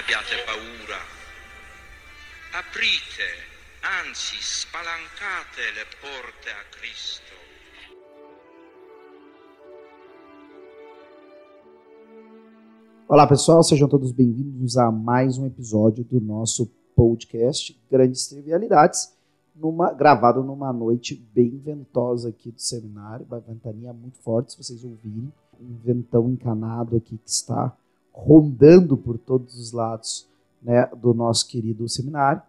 abbiate paura. Aprite, anzi spalancate le porte a Cristo. Olá pessoal, sejam todos bem-vindos a mais um episódio do nosso podcast Grandes Trivialidades, numa, gravado numa noite bem ventosa aqui do seminário, uma ventania muito forte, se vocês ouvirem, um ventão encanado aqui que está rondando por todos os lados né, do nosso querido seminário.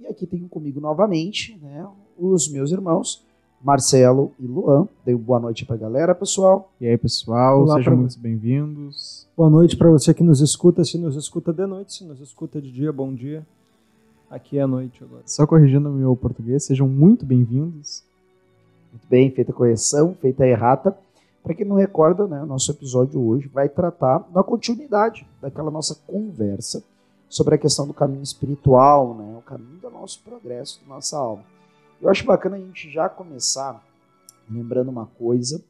E aqui tenho comigo novamente né, os meus irmãos, Marcelo e Luan. Dei uma boa noite para a galera, pessoal. E aí, pessoal, Olá sejam pra- muito bem-vindos. Boa noite para você que nos escuta, se nos escuta de noite, se nos escuta de dia, bom dia. Aqui é noite agora. Só corrigindo o meu português, sejam muito bem-vindos. Muito bem, feita a correção, feita a errata. Para quem não recorda, né, o nosso episódio hoje vai tratar da continuidade daquela nossa conversa sobre a questão do caminho espiritual, né, o caminho do nosso progresso, da nossa alma. Eu acho bacana a gente já começar lembrando uma coisa,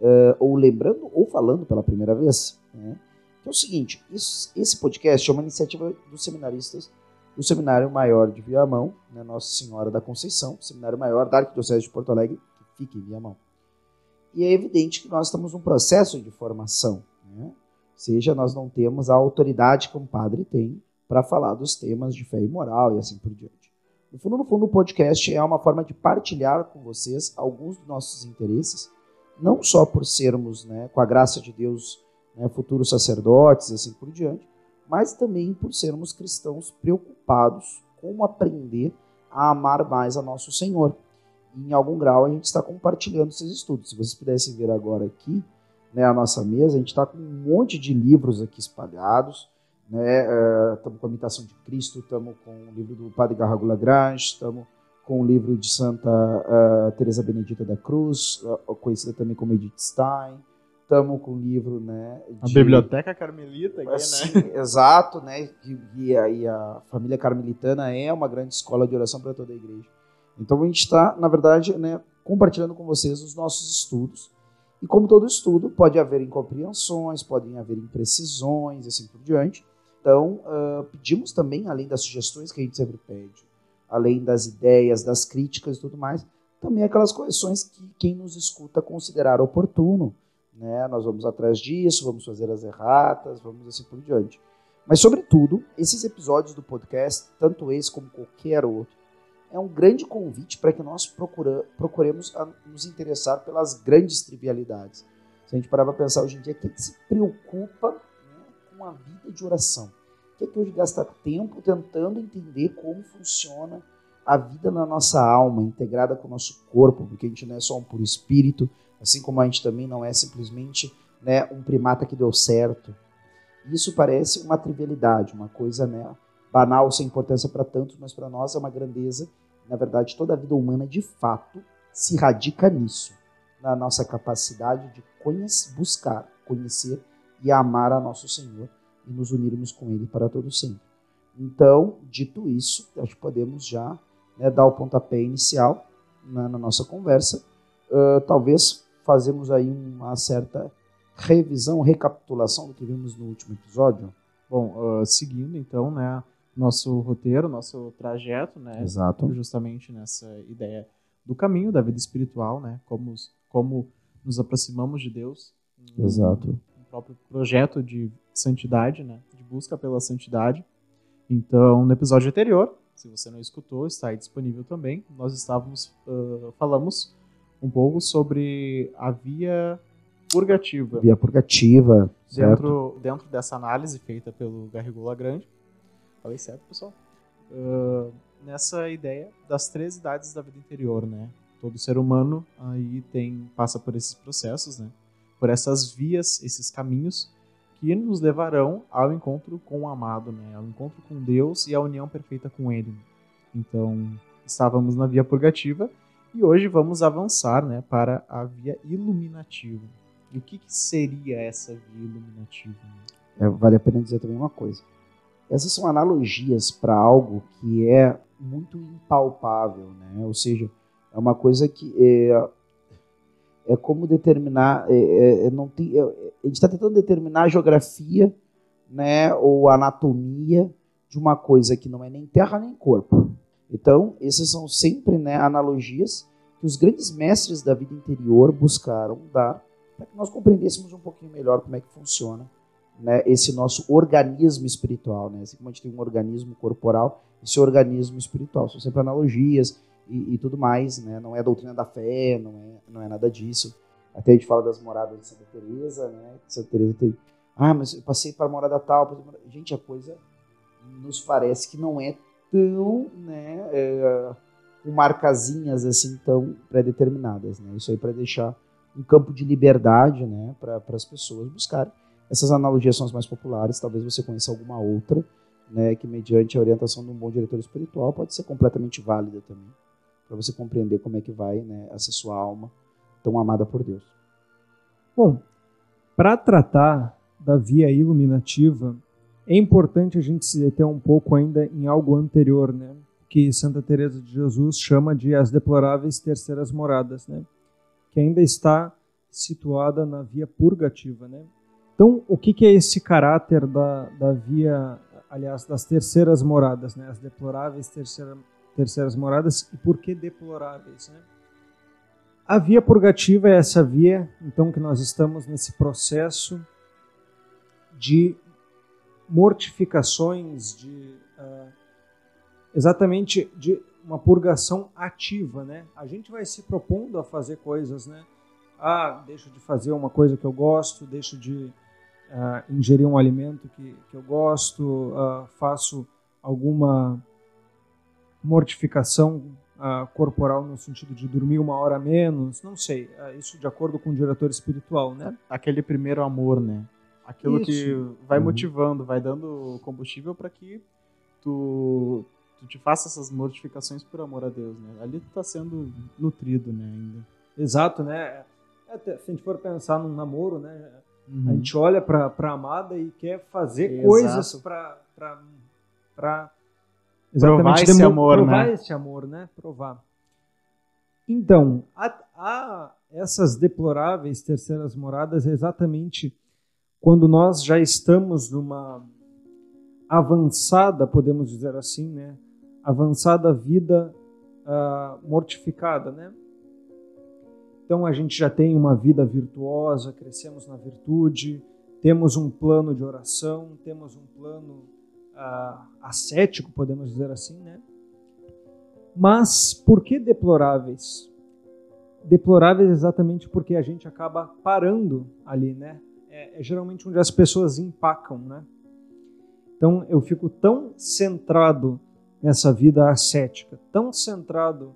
eh, ou lembrando ou falando pela primeira vez, né, que é o seguinte: isso- esse podcast é uma iniciativa dos seminaristas do Seminário Maior de Viamão, né, Nossa Senhora da Conceição, Seminário Maior da Arquidiocese de Porto Alegre, que fica em Viamão. E é evidente que nós estamos num processo de formação, né? ou seja, nós não temos a autoridade que um padre tem para falar dos temas de fé e moral e assim por diante. No fundo, no fundo, o podcast é uma forma de partilhar com vocês alguns dos nossos interesses, não só por sermos, né, com a graça de Deus, né, futuros sacerdotes e assim por diante, mas também por sermos cristãos preocupados com aprender a amar mais a nosso Senhor. Em algum grau a gente está compartilhando esses estudos. Se vocês pudessem ver agora aqui, né, a nossa mesa, a gente está com um monte de livros aqui espalhados. Estamos com a Imitação de Cristo, estamos com o livro do Padre Garrago Lagrange, estamos com o livro de Santa ah, Teresa Benedita da Cruz, ah, conhecida também como Edith Stein. Estamos com o livro né, A de- Biblioteca Carmelita aqui, Assim, né? Exato, né? E, e a, e a família carmelitana é uma grande escola de oração para toda a igreja. Então a gente está, na verdade, né, compartilhando com vocês os nossos estudos. E como todo estudo, pode haver incompreensões, podem haver imprecisões e assim por diante. Então, ah, pedimos também, além das sugestões que a gente sempre pede, além das ideias, das críticas e tudo mais, também aquelas correções que quem nos escuta considerar oportuno né? Nós vamos atrás disso, vamos fazer as erratas, vamos assim por diante. Mas, sobretudo, esses episódios do podcast, tanto esse como qualquer outro, é um grande convite para que nós procura, procuremos nos interessar pelas grandes trivialidades. Se a gente parar para pensar hoje em dia, quem que se preocupa né, com a vida de oração? Quem é que hoje gasta tempo tentando entender como funciona a vida na nossa alma, integrada com o nosso corpo, porque a gente não é só um puro espírito, assim como a gente também não é simplesmente né, um primata que deu certo. Isso parece uma trivialidade, uma coisa né, banal, sem importância para tantos, mas para nós é uma grandeza. Na verdade, toda a vida humana, de fato, se radica nisso, na nossa capacidade de conhece- buscar, conhecer e amar a nosso Senhor e nos unirmos com Ele para todo sempre. Então, dito isso, acho que podemos já né, dar o pontapé inicial na, na nossa conversa. Uh, talvez fazemos aí uma certa revisão, recapitulação do que vimos no último episódio. Bom, ah, seguindo então, né, nosso roteiro, nosso trajeto, né, Exato. justamente nessa ideia do caminho da vida espiritual, né, como, como nos aproximamos de Deus. um- Exato. Um próprio projeto de santidade, né, de busca pela santidade. Então, no episódio anterior, se você não escutou, está aí disponível também. Nós estávamos ah, falamos um pouco sobre a via purgativa Via purgativa, certo? dentro, dentro dessa análise feita pelo Garrigou Lagrange. Falei certo, pessoal? Ah, nessa ideia das três idades da vida interior, né? Todo ser humano aí tem passa por esses processos, né? Por essas vias, esses caminhos que nos levarão ao encontro com o amado, né? Ao encontro com Deus e à união perfeita com Ele. Então, estávamos na via purgativa e hoje vamos avançar, né, para a via iluminativa. E o que, que seria essa via iluminativa? né? É, vale a pena dizer também uma coisa. Essas são analogias para algo que é muito impalpável, né? Ou seja, é uma coisa que é, é como determinar, é, é, é, não tem, é, a gente está tentando determinar a geografia né, ou anatomia de uma coisa que não é nem terra nem corpo. Então, essas são sempre né, analogias que os grandes mestres da vida interior buscaram dar para que nós compreendêssemos um pouquinho melhor como é que funciona né, esse nosso organismo espiritual. Né? Assim como a gente tem um organismo corporal, esse organismo espiritual. São sempre analogias e, e tudo mais. Né? Não é doutrina da fé, não é, não é nada disso. Até a gente fala das moradas de Santa Teresa, né? Santa Teresa tem, ah, mas eu passei para a morada tal. Gente, a coisa nos parece que não é tão, né, é, com marcazinhas assim tão pré-determinadas, né? Isso aí para deixar um campo de liberdade, né, para as pessoas buscarem. Essas analogias são as mais populares, talvez você conheça alguma outra, né, que mediante a orientação de um bom diretor espiritual pode ser completamente válida também, para você compreender como é que vai, né, essa sua alma tão amada por Deus. Bom, para tratar da via iluminativa, é importante a gente se deter um pouco ainda em algo anterior, né? Que Santa Teresa de Jesus chama de as deploráveis terceiras moradas, né? Que ainda está situada na via purgativa, né? Então, o que, que é esse caráter da, da via, aliás, das terceiras moradas, né? As deploráveis terceira, terceiras moradas e por que deploráveis, né? A via purgativa é essa via, então, que nós estamos nesse processo de mortificações, de uh, exatamente de uma purgação ativa, né? A gente vai se propondo a fazer coisas, né? Ah, deixo de fazer uma coisa que eu gosto, deixo de uh, ingerir um alimento que, que eu gosto, uh, faço alguma mortificação uh, corporal no sentido de dormir uma hora menos, não sei, uh, isso de acordo com o diretor espiritual, né? Aquele primeiro amor, né? Aquilo Isso. que vai Uhum. motivando, vai dando combustível para que tu, tu te faça essas mortificações por amor a Deus, né? Ali tu tá sendo nutrido, né, ainda. Exato, né? Até, se a gente for pensar num namoro, né? Uhum. A gente olha para a amada e quer fazer Exato. coisas para para Provar esse amor, provar né? esse amor, né? Provar. Então, há, há essas deploráveis terceiras moradas é exatamente quando nós já estamos numa avançada, podemos dizer assim, né? Avançada vida ah, mortificada, né? Então a gente já tem uma vida virtuosa, crescemos na virtude, temos um plano de oração, temos um plano ah, ascético, podemos dizer assim, né? Mas por que deploráveis? Deploráveis exatamente porque a gente acaba parando ali, né? É, é geralmente onde as pessoas empacam, né? Então eu fico tão centrado nessa vida ascética, tão centrado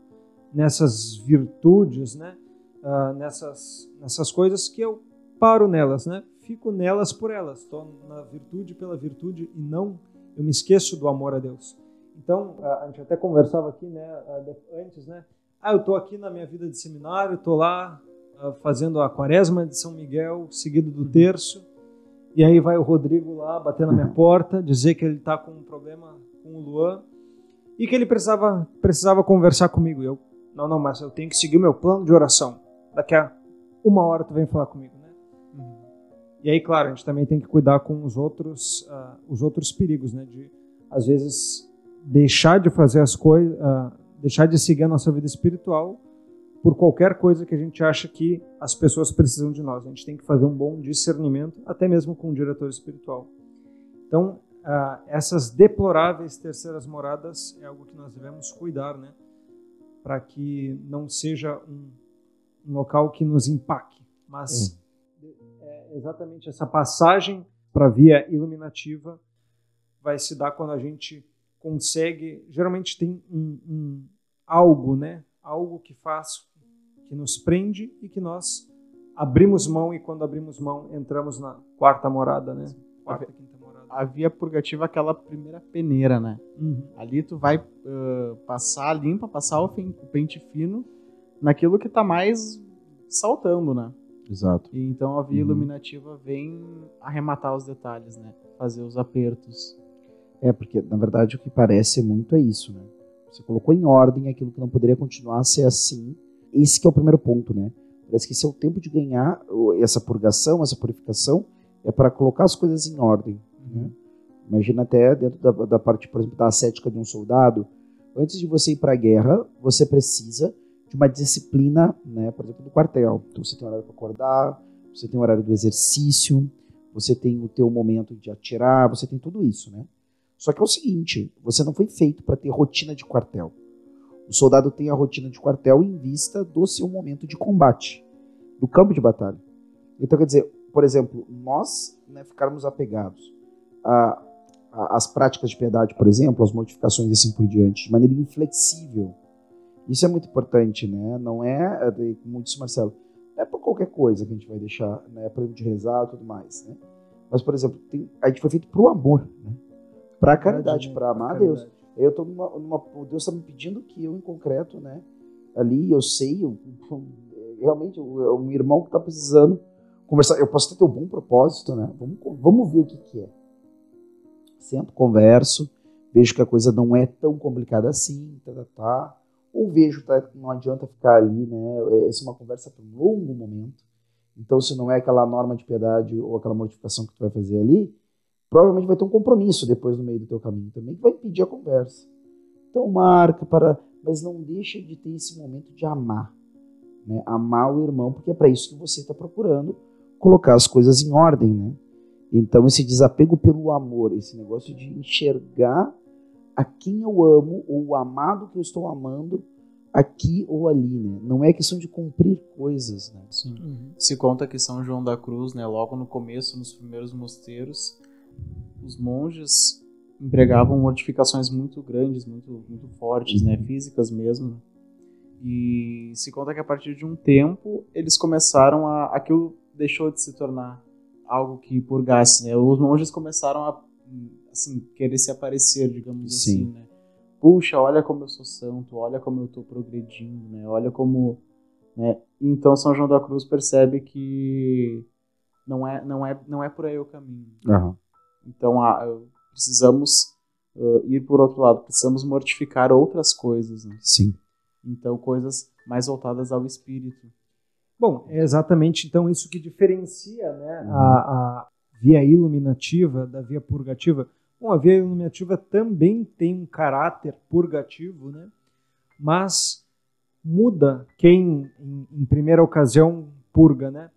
nessas virtudes, né? Ah, nessas, nessas coisas que eu paro nelas, né? Fico nelas por elas, estou na virtude pela virtude e não eu me esqueço do amor a Deus. Então a gente até conversava aqui, né? ah, Antes, né? Ah, eu estou aqui na minha vida de seminário, estou lá ah, fazendo a quaresma de São Miguel, seguido do terço, e aí vai o Rodrigo lá bater na minha porta, dizer que ele está com um problema com o Luan e que ele precisava precisava conversar comigo. E eu, não, não, mas eu tenho que seguir o meu plano de oração. Daqui a uma hora tu vem falar comigo, né? E aí, claro, a gente também tem que cuidar com os outros, ah, os outros perigos, né? De às vezes deixar de fazer as coisas, deixar de seguir a nossa vida espiritual por qualquer coisa que a gente acha que as pessoas precisam de nós. A gente tem que fazer um bom discernimento, até mesmo com o diretor espiritual. Então, ah, essas deploráveis terceiras moradas é algo que nós devemos cuidar, né? Para que não seja um, um local que nos empaque, mas é exatamente essa passagem para a via iluminativa vai se dar quando a gente consegue. Geralmente tem um, um algo, né? Algo que faz, que nos prende e que nós abrimos mão e quando abrimos mão entramos na quarta morada, né? Quarta, quinta morada. A via purgativa é aquela primeira peneira, né? Uhum. Ali tu vai ah, passar limpa, passar o pente fino naquilo que tá mais saltando, né? Exato. E então a via Uhum. iluminativa vem arrematar os detalhes, né? Fazer os apertos. É, porque na verdade o que parece muito é isso, né? Você colocou em ordem aquilo que não poderia continuar a ser assim. Esse que é o primeiro ponto, né? Parece que esse é o tempo de ganhar essa purgação, essa purificação, é para colocar as coisas em ordem, Né? Imagina até dentro da, da parte, por exemplo, da ascética de um soldado. Antes de você ir para a guerra, você precisa de uma disciplina, né, por exemplo, do quartel. Então você tem horário para acordar, você tem horário do exercício, você tem o teu momento de atirar, você tem tudo isso, né? Só que é o seguinte, você não foi feito para ter rotina de quartel. O soldado tem a rotina de quartel em vista do seu momento de combate, do campo de batalha. Então, quer dizer, por exemplo, nós né, ficarmos apegados às práticas de piedade, por exemplo, às modificações e assim por diante, de maneira inflexível. Isso é muito importante, né? Não é, é como disse Marcelo, não é por qualquer coisa que a gente vai deixar, né? Por exemplo, de rezar e tudo mais, né? Mas, por exemplo, tem, a gente foi feito para o amor, né? Para a caridade, para amar a Deus. Eu tô numa, numa, Deus está me pedindo que eu, em concreto, né? Ali, eu sei, eu, realmente, um irmão que está precisando conversar. Eu posso ter um bom propósito, né? Vamos, vamos ver o que, que é. Sento, converso, vejo que a coisa não é tão complicada assim, tá, tá, tá. Ou vejo, tá, não adianta ficar ali, né? Essa é uma conversa para um longo momento. Então, se não é aquela norma de piedade ou aquela mortificação que tu vai fazer ali, provavelmente vai ter um compromisso depois no meio do teu caminho também que vai impedir a conversa. Então marca para, mas não deixa de ter esse momento de amar, né? Amar o irmão, porque é para isso que você está procurando colocar as coisas em ordem, né? Então esse desapego pelo amor, esse negócio de enxergar a quem eu amo ou o amado que eu estou amando aqui ou ali, né? Não é questão de cumprir coisas, né? Sim. Uhum. Se conta que São João da Cruz, né, logo no começo, nos primeiros mosteiros, os monges empregavam mortificações muito grandes, muito, muito fortes, né, físicas mesmo. E se conta que a partir de um tempo eles começaram a aquilo deixou de se tornar algo que purgasse, né? Os monges começaram a assim querer se aparecer, digamos Sim. assim, né? Puxa, olha como eu sou santo, olha como eu estou progredindo, né? Olha como, né? Então São João da Cruz percebe que não é não é não é por aí o caminho. Uhum. Então a, precisamos uh, ir por outro lado, precisamos mortificar outras coisas. Né? Sim. Então coisas mais voltadas ao espírito. Bom, é exatamente então isso que diferencia né, uhum. a, a via iluminativa da via purgativa. Bom, a via iluminativa também tem um caráter purgativo, né? mas muda quem, em, em primeira ocasião, purga. Né?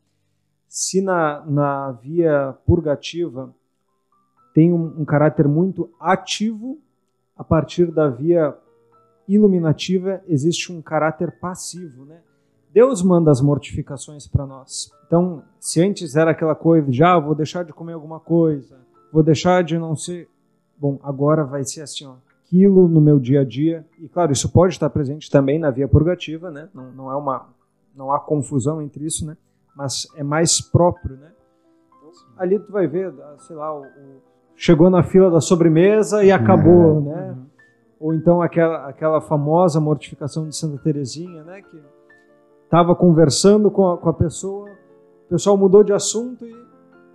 Se na, na via purgativa tem um, um caráter muito ativo, a partir da via iluminativa existe um caráter passivo, né? Deus manda as mortificações para nós. Então, se antes era aquela coisa, já ah, vou deixar de comer alguma coisa, vou deixar de não ser, bom, agora vai ser assim, ó, aquilo no meu dia a dia. E claro, isso pode estar presente também na via purgativa, né? Não, não é uma, não há confusão entre isso, né? Mas é mais próprio, né? Então, ali tu vai ver, sei lá, o, chegou na fila da sobremesa e acabou, uhum. né? Ou então aquela, aquela famosa mortificação de Santa Teresinha, né? Que estava conversando com a, com a pessoa, o pessoal mudou de assunto e,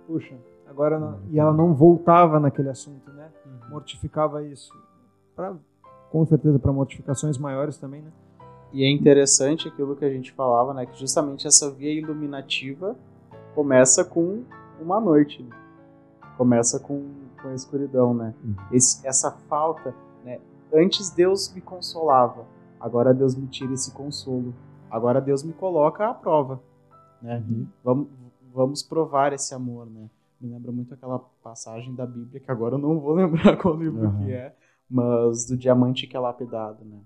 puxa, agora não, e ela não voltava naquele assunto, né? Mortificava isso. Pra, com certeza para mortificações maiores também, né? E é interessante aquilo que a gente falava, né? Que justamente essa via iluminativa começa com uma noite. Né? Começa com com a escuridão, né? Uhum. Esse, essa falta, né? Antes Deus me consolava, agora Deus me tira esse consolo. Agora Deus me coloca à prova, né? Uhum. Vamos, vamos provar esse amor, né? Me lembra muito aquela passagem da Bíblia que agora eu não vou lembrar qual livro uhum. que é, mas do diamante que é lapidado, né?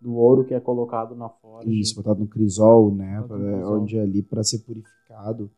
Do ouro que é colocado na forja. Isso, botado no crisol, né? No crisol. Onde é ali para ser purificado.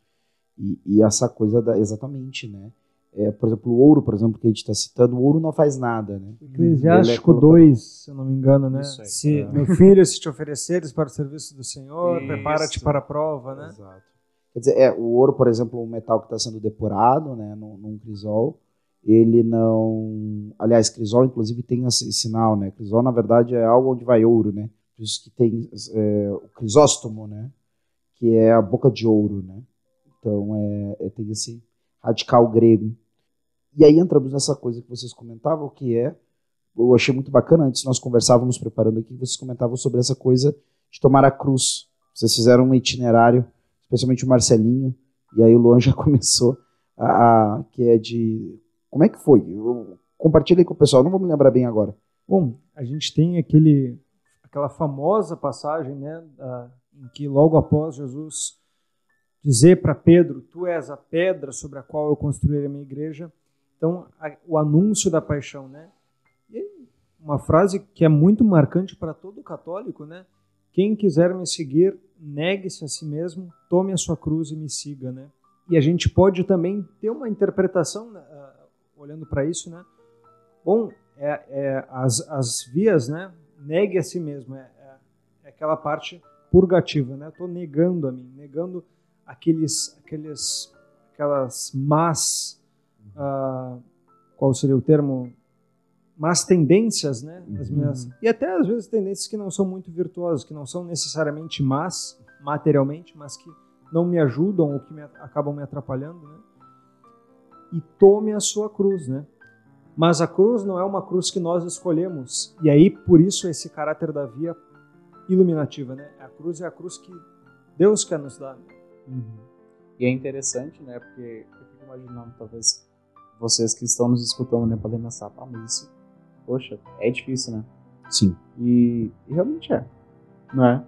E, e, essa coisa da exatamente, né? É, por exemplo, o ouro, por exemplo, que a gente está citando, o ouro não faz nada, né? Eclesiástico é 2, se eu não me engano, né? Aí, se, é. Meu filho, se te ofereceres para o serviço do Senhor, prepara-te para a prova, né? Exato. Quer dizer, é, o ouro, por exemplo, um metal que está sendo depurado, né, num, num, crisol, ele não... Aliás, crisol, inclusive, tem esse sinal, né? Crisol, na verdade, é algo onde vai ouro, né? Por isso que tem é, o crisóstomo, né? Que é a boca de ouro, né? Então, é, é tem esse radical grego. E aí entramos nessa coisa que vocês comentavam, que é, eu achei muito bacana, antes nós conversávamos preparando aqui, vocês comentavam sobre essa coisa de tomar a cruz. Vocês fizeram um itinerário, especialmente o Marcelinho, e aí o Luan já começou, a, a que é de Como é que foi? Compartilha aí com o pessoal, não vou me lembrar bem agora. Bom, a gente tem aquele, aquela famosa passagem, né, da, em que logo após Jesus dizer para Pedro, tu és a pedra sobre a qual eu construirei a minha igreja, então a, o anúncio da paixão, né? E uma frase que é muito marcante para todo católico, né? Quem quiser me seguir, negue-se a si mesmo, tome a sua cruz e me siga, né? E a gente pode também ter uma interpretação uh, olhando para isso, né? Bom, é, é, as, as vias, né? Negue a si mesmo, é, é, é aquela parte purgativa, né? Estou negando a mim, negando aqueles, aqueles, aquelas más, uh, qual seria o termo? Más tendências, né? As minhas, uhum. E até às vezes tendências que não são muito virtuosas, que não são necessariamente más materialmente, mas que não me ajudam ou que me, acabam me atrapalhando, né? E tome a sua cruz, né? Mas a cruz não é uma cruz que nós escolhemos. E aí, por isso, esse caráter da via iluminativa, né? A cruz é a cruz que Deus quer nos dar. Uhum. E é interessante, né? Porque eu fico imaginando, talvez, vocês que estão nos escutando, né? Podem pensar, ah, mas isso, poxa, é difícil, né? Sim. E, e realmente é, não é?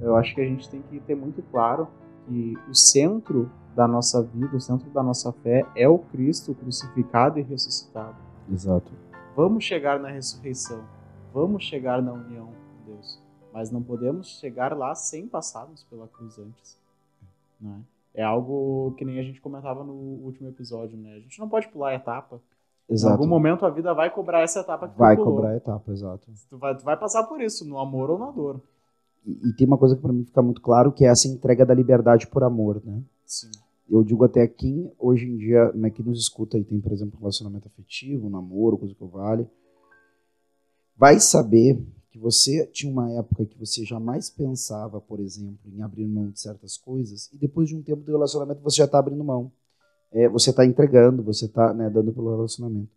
Eu acho que a gente tem que ter muito claro que o centro da nossa vida, o centro da nossa fé é o Cristo crucificado e ressuscitado. Exato. Vamos chegar na ressurreição, vamos chegar na união com Deus, mas não podemos chegar lá sem passarmos pela cruz antes. Né? É algo que nem a gente comentava no último episódio, né? A gente não pode pular a etapa. Exato. Em algum momento a vida vai cobrar essa etapa que Vai cobrar a etapa, exato. Tu vai, tu vai passar por isso, no amor ou na dor. E, e tem uma coisa que para mim fica muito claro, que é essa entrega da liberdade por amor, né? Sim. Eu digo até quem hoje em dia, né, que nos escuta e tem, por exemplo, relacionamento afetivo, namoro, coisa que vale, vai saber que você tinha uma época que você jamais pensava, por exemplo, em abrir mão de certas coisas, e depois de um tempo de relacionamento você já está abrindo mão. É, você está entregando, você está né, dando pelo relacionamento.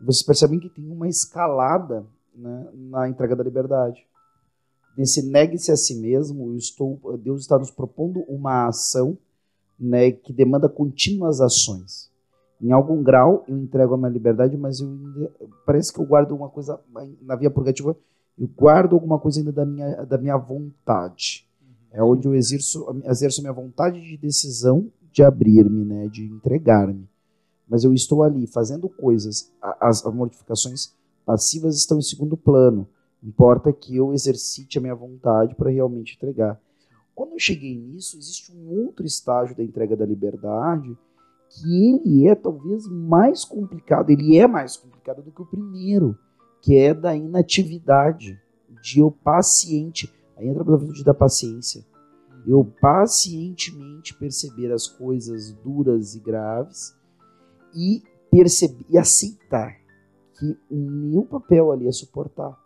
Vocês percebem que tem uma escalada né, na entrega da liberdade nesse negue-se a si mesmo, estou, Deus está nos propondo uma ação né, que demanda contínuas ações. Em algum grau eu entrego a minha liberdade, mas eu parece que eu guardo uma coisa na via purgativa, eu guardo alguma coisa ainda da minha, da minha vontade. É onde eu exerço, exerço minha vontade de decisão de abrir-me, né, de entregar-me. Mas eu estou ali fazendo coisas, as, as mortificações passivas estão em segundo plano Importa que eu exercite a minha vontade para realmente entregar. Quando eu cheguei nisso, existe um outro estágio da entrega da liberdade que ele é talvez mais complicado, ele é mais complicado do que o primeiro, que é da inatividade, de eu paciente, aí entra a virtude da paciência, eu pacientemente perceber as coisas duras e graves e perceber e aceitar que o meu papel ali é suportar.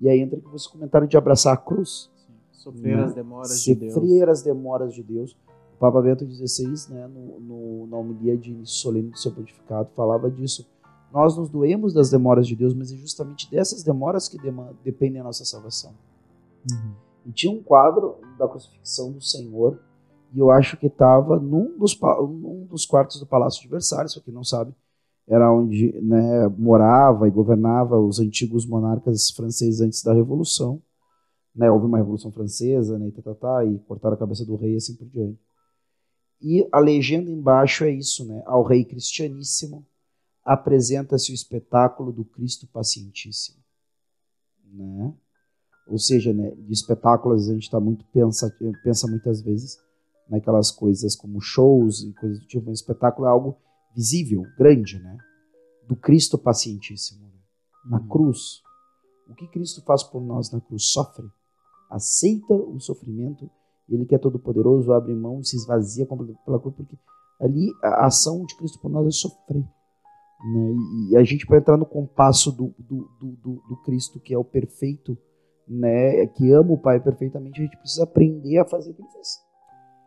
E aí entra que você comentaram de abraçar a cruz. Sim. Sofrer né? as demoras de Deus. Sofrer as demoras de Deus. O Papa Bento XVI, né, no, no, na homilia de solene do seu pontificado, falava disso. Nós nos doemos das demoras de Deus, mas é justamente dessas demoras que dependem a nossa salvação. Uhum. E tinha um quadro da crucifixão do Senhor, e eu acho que estava num dos, num dos quartos do Palácio de Versalhes, para quem não sabe, era onde né, morava e governava os antigos monarcas franceses antes da Revolução. Né, houve uma Revolução Francesa né, e, tá, tá, tá, e cortaram a cabeça do rei e assim por diante. E a legenda embaixo é isso, né? Ao rei cristianíssimo apresenta-se o espetáculo do Cristo pacientíssimo. Né? Ou seja, né, de espetáculos a gente tá muito pensa, pensa muitas vezes naquelas coisas como shows e coisas do tipo, um espetáculo é algo visível, grande, né? Do Cristo pacientíssimo. Né? Na uhum. cruz. O que Cristo faz por nós na cruz? Sofre. Aceita o sofrimento. Ele que é todo poderoso, abre mão e se esvazia pela cruz, porque ali a ação de Cristo por nós é sofrer. Né? E a gente, para entrar no compasso do, do, do, do, Cristo, que é o perfeito, né? que ama o Pai perfeitamente, a gente precisa aprender a fazer o que ele fez.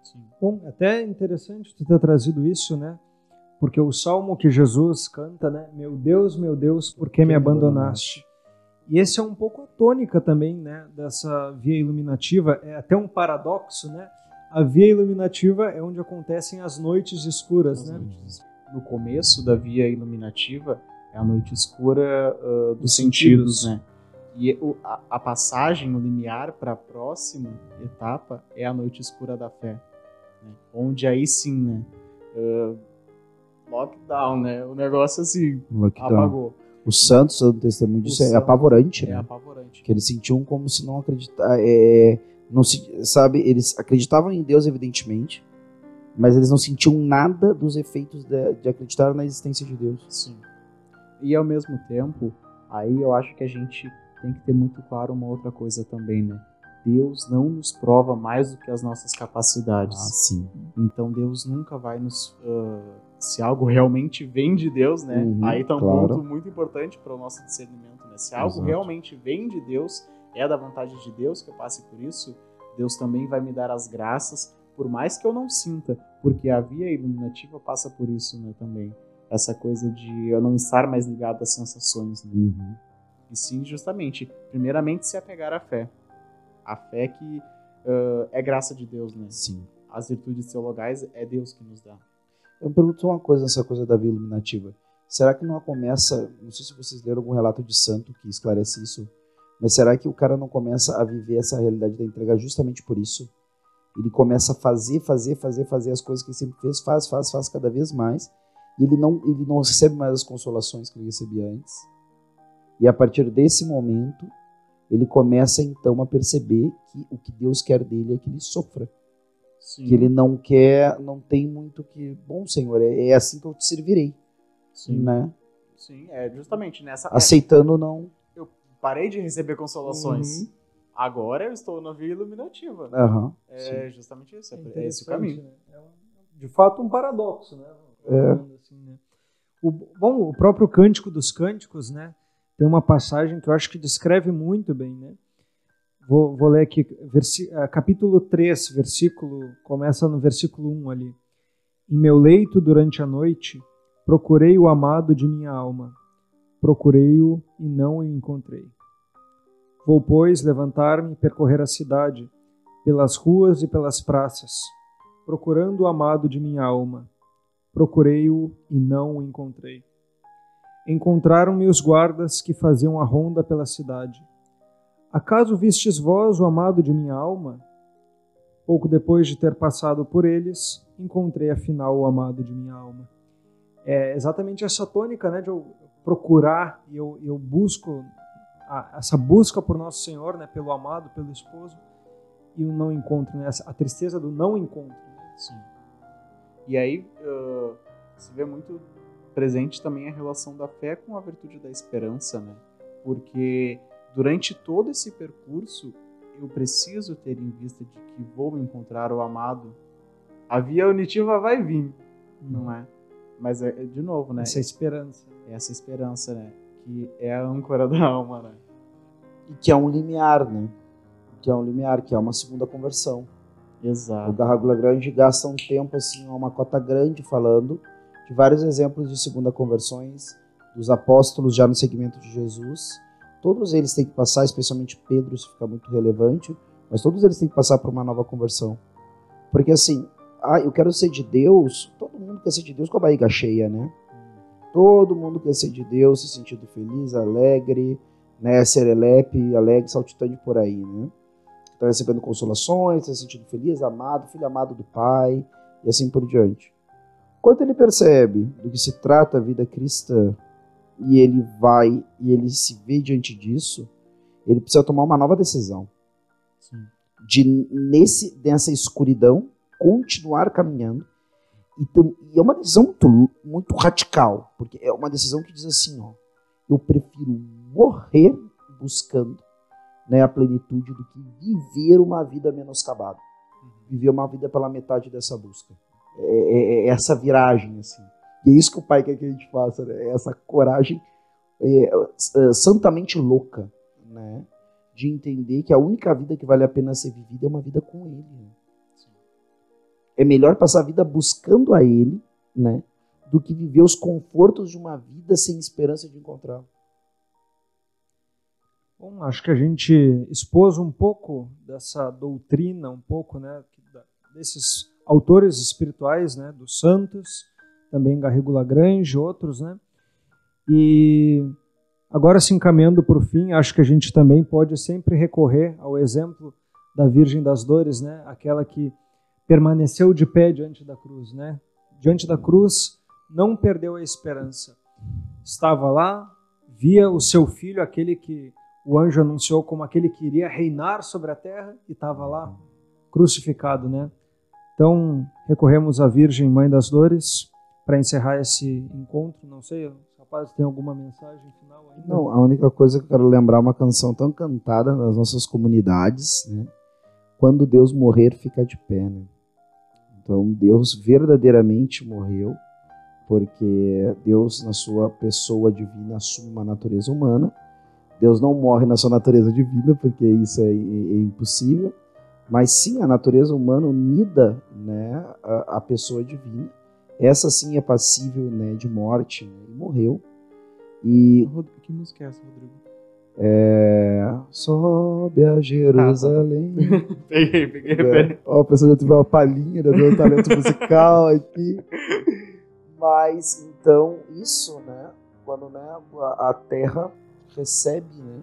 Sim. Bom, até interessante tu ter trazido isso, né? Porque o salmo que Jesus canta, né? Meu Deus, meu Deus, por que me abandonaste? E esse é um pouco a tônica também, né, dessa via iluminativa, é até um paradoxo, né? A via iluminativa é onde acontecem as noites escuras, as né? Noites. no começo da via iluminativa é a noite escura uh, dos sentidos, sentidos, né? E a, a, passagem, o limiar para a próxima etapa é a noite escura da fé, né? onde aí sim, né? Uh, lockdown, né? O negócio assim lockdown. apagou. O Santos, o testemunho disso, é apavorante, é né? apavorante. Que eles sentiam como se não acreditar, é, não se, sabe? Eles acreditavam em Deus evidentemente, mas eles não sentiam nada dos efeitos de, de acreditar na existência de Deus. Sim. E ao mesmo tempo, aí eu acho que a gente tem que ter muito claro uma outra coisa também, né? Deus não nos prova mais do que as nossas capacidades. Ah, sim. Então Deus nunca vai nos. Uh, se algo realmente vem de Deus, né? Uhum, aí tá um claro. ponto muito importante para o nosso discernimento, né? Se algo Exato. realmente vem de Deus, é da vontade de Deus que eu passe por isso, Deus também vai me dar as graças por mais que eu não sinta, porque a via iluminativa passa por isso, né, também. Essa coisa de eu não estar mais ligado às sensações, né? Uhum. E sim, justamente, primeiramente se apegar à fé. A fé que uh, é graça de Deus, né? Sim. As virtudes teologais é Deus que nos dá. Eu me pergunto uma coisa nessa coisa da via iluminativa. Será que não começa, não sei se vocês leram algum relato de santo que esclarece isso, mas será que o cara não começa a viver essa realidade da entrega justamente por isso? Ele começa a fazer, fazer, fazer, fazer as coisas que ele sempre fez, faz, faz, faz cada vez mais. E ele não, ele não recebe mais as consolações que ele recebia antes. E a partir desse momento, ele começa então a perceber que o que Deus quer dele é que ele sofra. Sim. Que ele não quer, não tem muito que, bom Senhor, é, é assim que eu te servirei, Sim. né? Sim, é justamente nessa. Aceitando não. Eu parei de receber consolações. Uhum. Agora eu estou na via iluminativa. Aham. É justamente isso. É, É esse o caminho. né? É um- de fato um paradoxo, né? É. Assim, né? O, bom, o próprio Cântico dos Cânticos, né? Tem uma passagem que eu acho que descreve muito bem, né? Vou, vou ler aqui, ah, capítulo 3, versículo, começa no versículo 1 ali. Em meu leito durante a noite, procurei o amado de minha alma. Procurei-o e não o encontrei. Vou, pois, levantar-me e percorrer a cidade, pelas ruas e pelas praças, procurando o amado de minha alma. Procurei-o e não o encontrei. Encontraram-me os guardas que faziam a ronda pela cidade. Acaso vistes vós o amado de minha alma? Pouco depois de ter passado por eles, encontrei afinal o amado de minha alma. É exatamente essa tônica, né, de eu procurar e eu, eu busco a- essa busca por nosso Senhor, né, pelo amado, pelo esposo, e o não encontro, né, a tristeza do não encontro. né? Sim. E aí uh, se vê muito presente também a relação da fé com a virtude da esperança, né? Porque durante todo esse percurso eu preciso ter em vista de que vou encontrar o amado. A via unitiva vai vir, não é? Mas é, de novo, né? Essa esperança. Essa esperança, né? Que é a âncora da alma, né? E que é um limiar, né? Que é um limiar, que é uma segunda conversão. O Exato. Garragula Grande gasta um tempo, assim, uma cota grande falando de vários exemplos de segunda conversões dos apóstolos já no segmento de Jesus. Todos eles têm que passar, especialmente Pedro, isso fica muito relevante, mas todos eles têm que passar por uma nova conversão. Porque assim, ah, eu quero ser de Deus, todo mundo quer ser de Deus com a barriga cheia, né? Todo mundo quer ser de Deus, se sentindo feliz, alegre, né? Serelepe, alegre, saltitante por aí, né? Está recebendo consolações, está se sentindo feliz, amado, filho amado do Pai, e assim por diante. Quando ele percebe do que se trata a vida cristã e ele vai e ele se vê diante disso, ele precisa tomar uma nova decisão. Sim. de nesse nessa escuridão continuar caminhando. E, e é uma decisão muito, muito radical porque é uma decisão que diz assim ó eu prefiro morrer buscando né, a plenitude do que viver uma vida menoscabada. Viver uma vida pela metade dessa busca é, é- é essa viragem assim e é isso que o pai quer que a gente faça né? é essa coragem é, é, santamente louca né de entender que a única vida que vale a pena ser vivida é uma vida com Ele. né? É melhor passar a vida buscando a Ele, né, do que viver os confortos de uma vida sem esperança de encontrá-lo. Bom, acho que a gente expôs um pouco dessa doutrina, um pouco, né, desses autores espirituais, né, dos santos, também Garrigula Grange, outros, né? E agora se encaminhando para o fim, acho que a gente também pode sempre recorrer ao exemplo da Virgem das Dores, né? Aquela que permaneceu de pé diante da cruz, né? Diante da cruz, não perdeu a esperança. Estava lá, via o seu filho, aquele que o anjo anunciou como aquele que iria reinar sobre a terra, e estava lá crucificado, né? Então, recorremos à Virgem Mãe das Dores para encerrar esse encontro. Não sei, rapaz, tem alguma mensagem final ainda? Não, a única coisa que eu quero lembrar é uma canção tão cantada nas nossas comunidades, né? Quando Deus morrer, fica de pé, né? Então, Deus verdadeiramente morreu, porque Deus, na sua pessoa divina, assume uma natureza humana. Deus não morre na sua natureza divina, porque isso é, é, é impossível mas sim a natureza humana unida né, à, pessoa divina. Essa sim é passível né, de morte né, e morreu. E que música é essa, Rodrigo? É, sobe a Jerusalém. Ah, tá. peguei, peguei, é, Ó, a pessoa já teve uma palhinha do meu talento musical aqui. Mas então isso, né? Quando né, a, a terra recebe, né?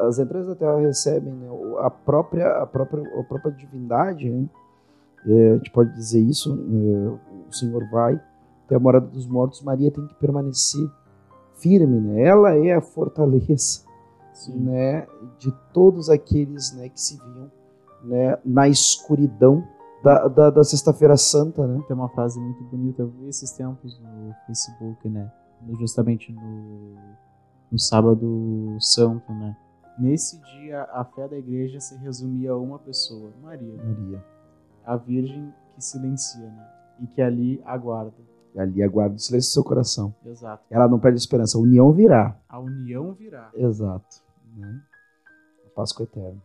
As entranhas da Terra recebem né, a, própria, a, própria, a própria divindade, né? é, a gente pode dizer isso, é, o Senhor vai até a morada dos mortos, Maria tem que permanecer firme, né? ela é a fortaleza né, de todos aqueles né, que se viam né, na escuridão da, da, da Sexta-feira Santa. Né? Tem uma frase muito bonita, eu vi esses tempos no Facebook, né? justamente no, no sábado santo, né? Nesse dia, a fé da igreja se resumia a uma pessoa, Maria. Maria. A Virgem que silencia, né? E que ali aguarda. E ali aguarda o silêncio do seu coração. Exato. Ela não perde a esperança. A união virá. A união virá. Exato. Né? A Páscoa eterna.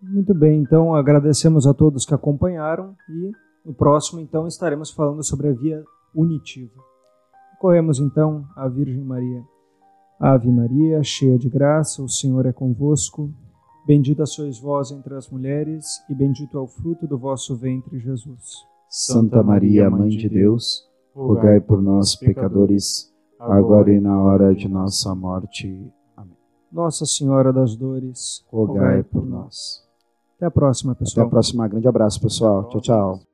Muito bem, então agradecemos a todos que acompanharam e no próximo, então, estaremos falando sobre a via unitiva. Corremos então a Virgem Maria. Ave Maria, cheia de graça, o Senhor é convosco. Bendita sois vós entre as mulheres, e bendito é o fruto do vosso ventre, Jesus. Santa Maria, Mãe de Deus, rogai por nós, pecadores, agora e na hora de nossa morte. Amém. Nossa Senhora das Dores, rogai por nós. Até a próxima, pessoal. Até a próxima. Grande abraço, pessoal. Tchau, tchau.